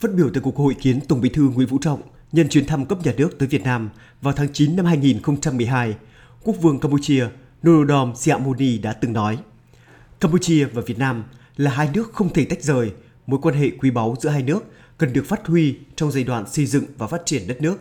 Phát biểu tại cuộc hội kiến Tổng Bí thư Nguyễn Phú Trọng nhân chuyến thăm cấp nhà nước tới Việt Nam vào tháng 9 năm 2012, Quốc vương Campuchia Norodom Sihamoni đã từng nói: Campuchia và Việt Nam là hai nước không thể tách rời, mối quan hệ quý báu giữa hai nước cần được phát huy trong giai đoạn xây dựng và phát triển đất nước.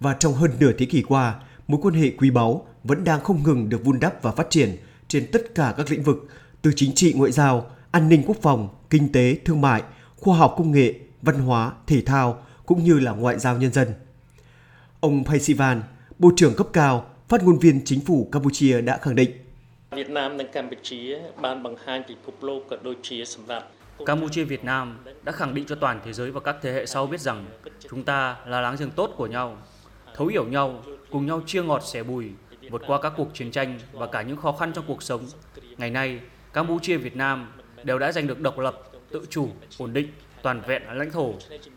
Và trong hơn nửa thế kỷ qua, mối quan hệ quý báu vẫn đang không ngừng được vun đắp và phát triển trên tất cả các lĩnh vực, từ chính trị ngoại giao, an ninh quốc phòng, kinh tế, thương mại, khoa học công nghệ, văn hóa, thể thao cũng như là ngoại giao nhân dân. Ông Paisivan, Bộ trưởng cấp cao, phát ngôn viên chính phủ Campuchia đã khẳng định. Việt Nam và Campuchia ban bằng hai chỉ phục lô cả đôi chia sầm vặt. Campuchia Việt Nam đã khẳng định cho toàn thế giới và các thế hệ sau biết rằng chúng ta là láng giềng tốt của nhau, thấu hiểu nhau, cùng nhau chia ngọt sẻ bùi, vượt qua các cuộc chiến tranh và cả những khó khăn trong cuộc sống. Ngày nay, Campuchia Việt Nam đều đã giành được độc lập, tự chủ, ổn định toàn vẹn lãnh thổ.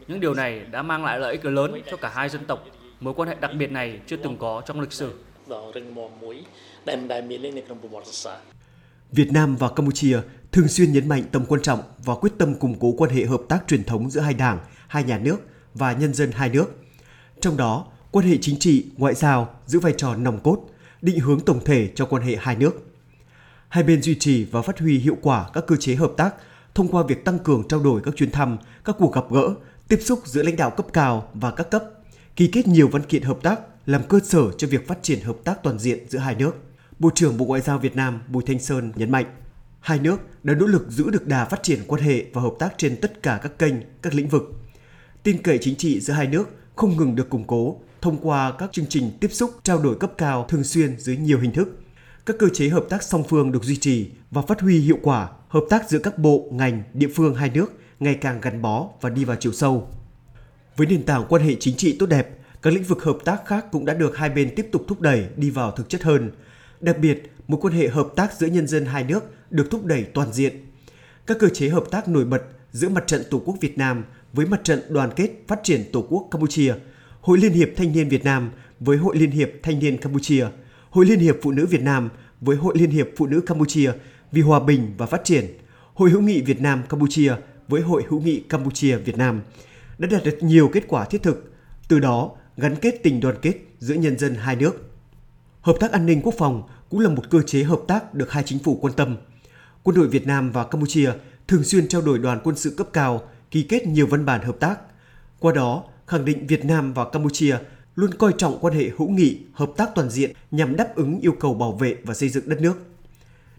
Những điều này đã mang lại lợi ích lớn cho cả hai dân tộc, mối quan hệ đặc biệt này chưa từng có trong lịch sử. Việt Nam và Campuchia thường xuyên nhấn mạnh tầm quan trọng và quyết tâm củng cố quan hệ hợp tác truyền thống giữa hai đảng, hai nhà nước và nhân dân hai nước. Trong đó, quan hệ chính trị, ngoại giao giữ vai trò nòng cốt, định hướng tổng thể cho quan hệ hai nước. Hai bên duy trì và phát huy hiệu quả các cơ chế hợp tác thông qua việc tăng cường trao đổi các chuyến thăm, các cuộc gặp gỡ, tiếp xúc giữa lãnh đạo cấp cao và các cấp, ký kết nhiều văn kiện hợp tác làm cơ sở cho việc phát triển hợp tác toàn diện giữa hai nước. Bộ trưởng Bộ Ngoại giao Việt Nam Bùi Thanh Sơn nhấn mạnh, hai nước đã nỗ lực giữ được đà phát triển quan hệ và hợp tác trên tất cả các kênh, các lĩnh vực. Tin cậy chính trị giữa hai nước không ngừng được củng cố thông qua các chương trình tiếp xúc, trao đổi cấp cao thường xuyên dưới nhiều hình thức. Các cơ chế hợp tác song phương được duy trì và phát huy hiệu quả, hợp tác giữa các bộ, ngành, địa phương hai nước ngày càng gắn bó và đi vào chiều sâu. Với nền tảng quan hệ chính trị tốt đẹp, các lĩnh vực hợp tác khác cũng đã được hai bên tiếp tục thúc đẩy đi vào thực chất hơn. Đặc biệt, mối quan hệ hợp tác giữa nhân dân hai nước được thúc đẩy toàn diện. Các cơ chế hợp tác nổi bật giữa Mặt trận Tổ quốc Việt Nam với Mặt trận Đoàn kết Phát triển Tổ quốc Campuchia, Hội Liên hiệp Thanh niên Việt Nam với Hội Liên hiệp Thanh niên Campuchia, Hội Liên hiệp Phụ nữ Việt Nam với Hội Liên hiệp Phụ nữ Campuchia vì hòa bình và phát triển, Hội hữu nghị Việt Nam Campuchia với Hội hữu nghị Campuchia Việt Nam đã đạt được nhiều kết quả thiết thực, từ đó gắn kết tình đoàn kết giữa nhân dân hai nước. Hợp tác an ninh quốc phòng cũng là một cơ chế hợp tác được hai chính phủ quan tâm. Quân đội Việt Nam và Campuchia thường xuyên trao đổi đoàn quân sự cấp cao, ký kết nhiều văn bản hợp tác. Qua đó, khẳng định Việt Nam và Campuchia luôn coi trọng quan hệ hữu nghị, hợp tác toàn diện nhằm đáp ứng yêu cầu bảo vệ và xây dựng đất nước.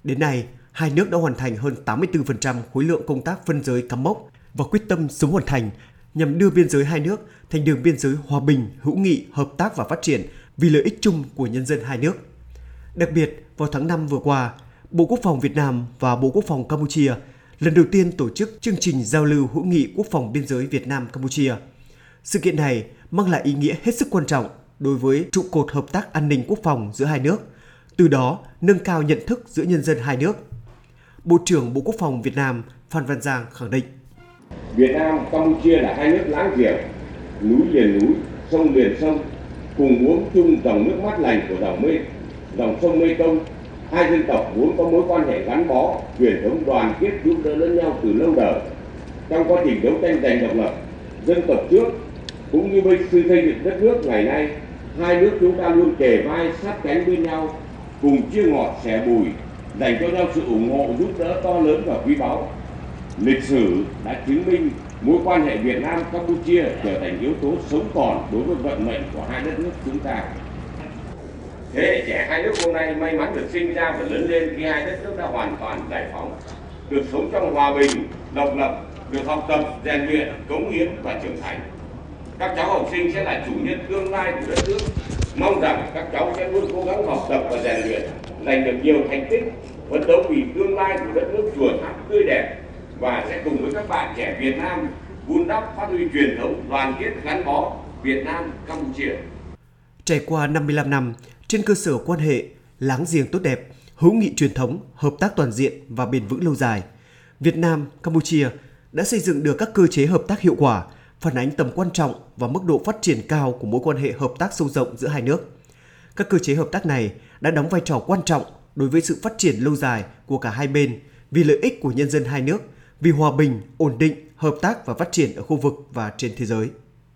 Đến nay, hai nước đã hoàn thành hơn 84% khối lượng công tác phân giới cắm mốc và quyết tâm sớm hoàn thành nhằm đưa biên giới hai nước thành đường biên giới hòa bình, hữu nghị, hợp tác và phát triển vì lợi ích chung của nhân dân hai nước. Đặc biệt, vào tháng 5 vừa qua, Bộ Quốc phòng Việt Nam và Bộ Quốc phòng Campuchia lần đầu tiên tổ chức chương trình giao lưu hữu nghị quốc phòng biên giới Việt Nam Campuchia. Sự kiện này mang lại ý nghĩa hết sức quan trọng đối với trụ cột hợp tác an ninh quốc phòng giữa hai nước, từ đó nâng cao nhận thức giữa nhân dân hai nước. Bộ trưởng Bộ Quốc phòng Việt Nam Phan Văn Giang khẳng định Việt Nam, Campuchia là hai nước láng giềng, núi liền núi, sông liền sông, cùng uống chung dòng nước mát lành của dòng mê, dòng sông Mê Công. Hai dân tộc vốn có mối quan hệ gắn bó, truyền thống đoàn kết giúp đỡ lẫn nhau từ lâu đời. Trong quá trình đấu tranh giành độc lập, dân tộc trước cũng như bây sự xây dựng đất nước ngày nay, hai nước chúng ta luôn kề vai sát cánh bên nhau, cùng chia ngọt sẻ bùi, dành cho nhau sự ủng hộ giúp đỡ to lớn và quý báu lịch sử đã chứng minh mối quan hệ Việt Nam Campuchia trở thành yếu tố sống còn đối với vận mệnh của hai đất nước chúng ta. Thế hệ trẻ hai nước hôm nay may mắn được sinh ra và lớn lên khi hai đất nước đã hoàn toàn giải phóng, được sống trong hòa bình, độc lập, được học tập, rèn luyện, cống hiến và trưởng thành. Các cháu học sinh sẽ là chủ nhân tương lai của đất nước. Mong rằng các cháu sẽ luôn cố gắng học tập và rèn luyện, giành được nhiều thành tích, phấn đấu vì tương lai của đất nước chùa tháp tươi đẹp và sẽ cùng với các bạn trẻ Việt Nam vun đắp phát huy truyền thống đoàn kết gắn bó Việt Nam Campuchia. Trải qua 55 năm, trên cơ sở quan hệ láng giềng tốt đẹp, hữu nghị truyền thống, hợp tác toàn diện và bền vững lâu dài, Việt Nam, Campuchia đã xây dựng được các cơ chế hợp tác hiệu quả, phản ánh tầm quan trọng và mức độ phát triển cao của mối quan hệ hợp tác sâu rộng giữa hai nước. Các cơ chế hợp tác này đã đóng vai trò quan trọng đối với sự phát triển lâu dài của cả hai bên vì lợi ích của nhân dân hai nước vì hòa bình, ổn định, hợp tác và phát triển ở khu vực và trên thế giới.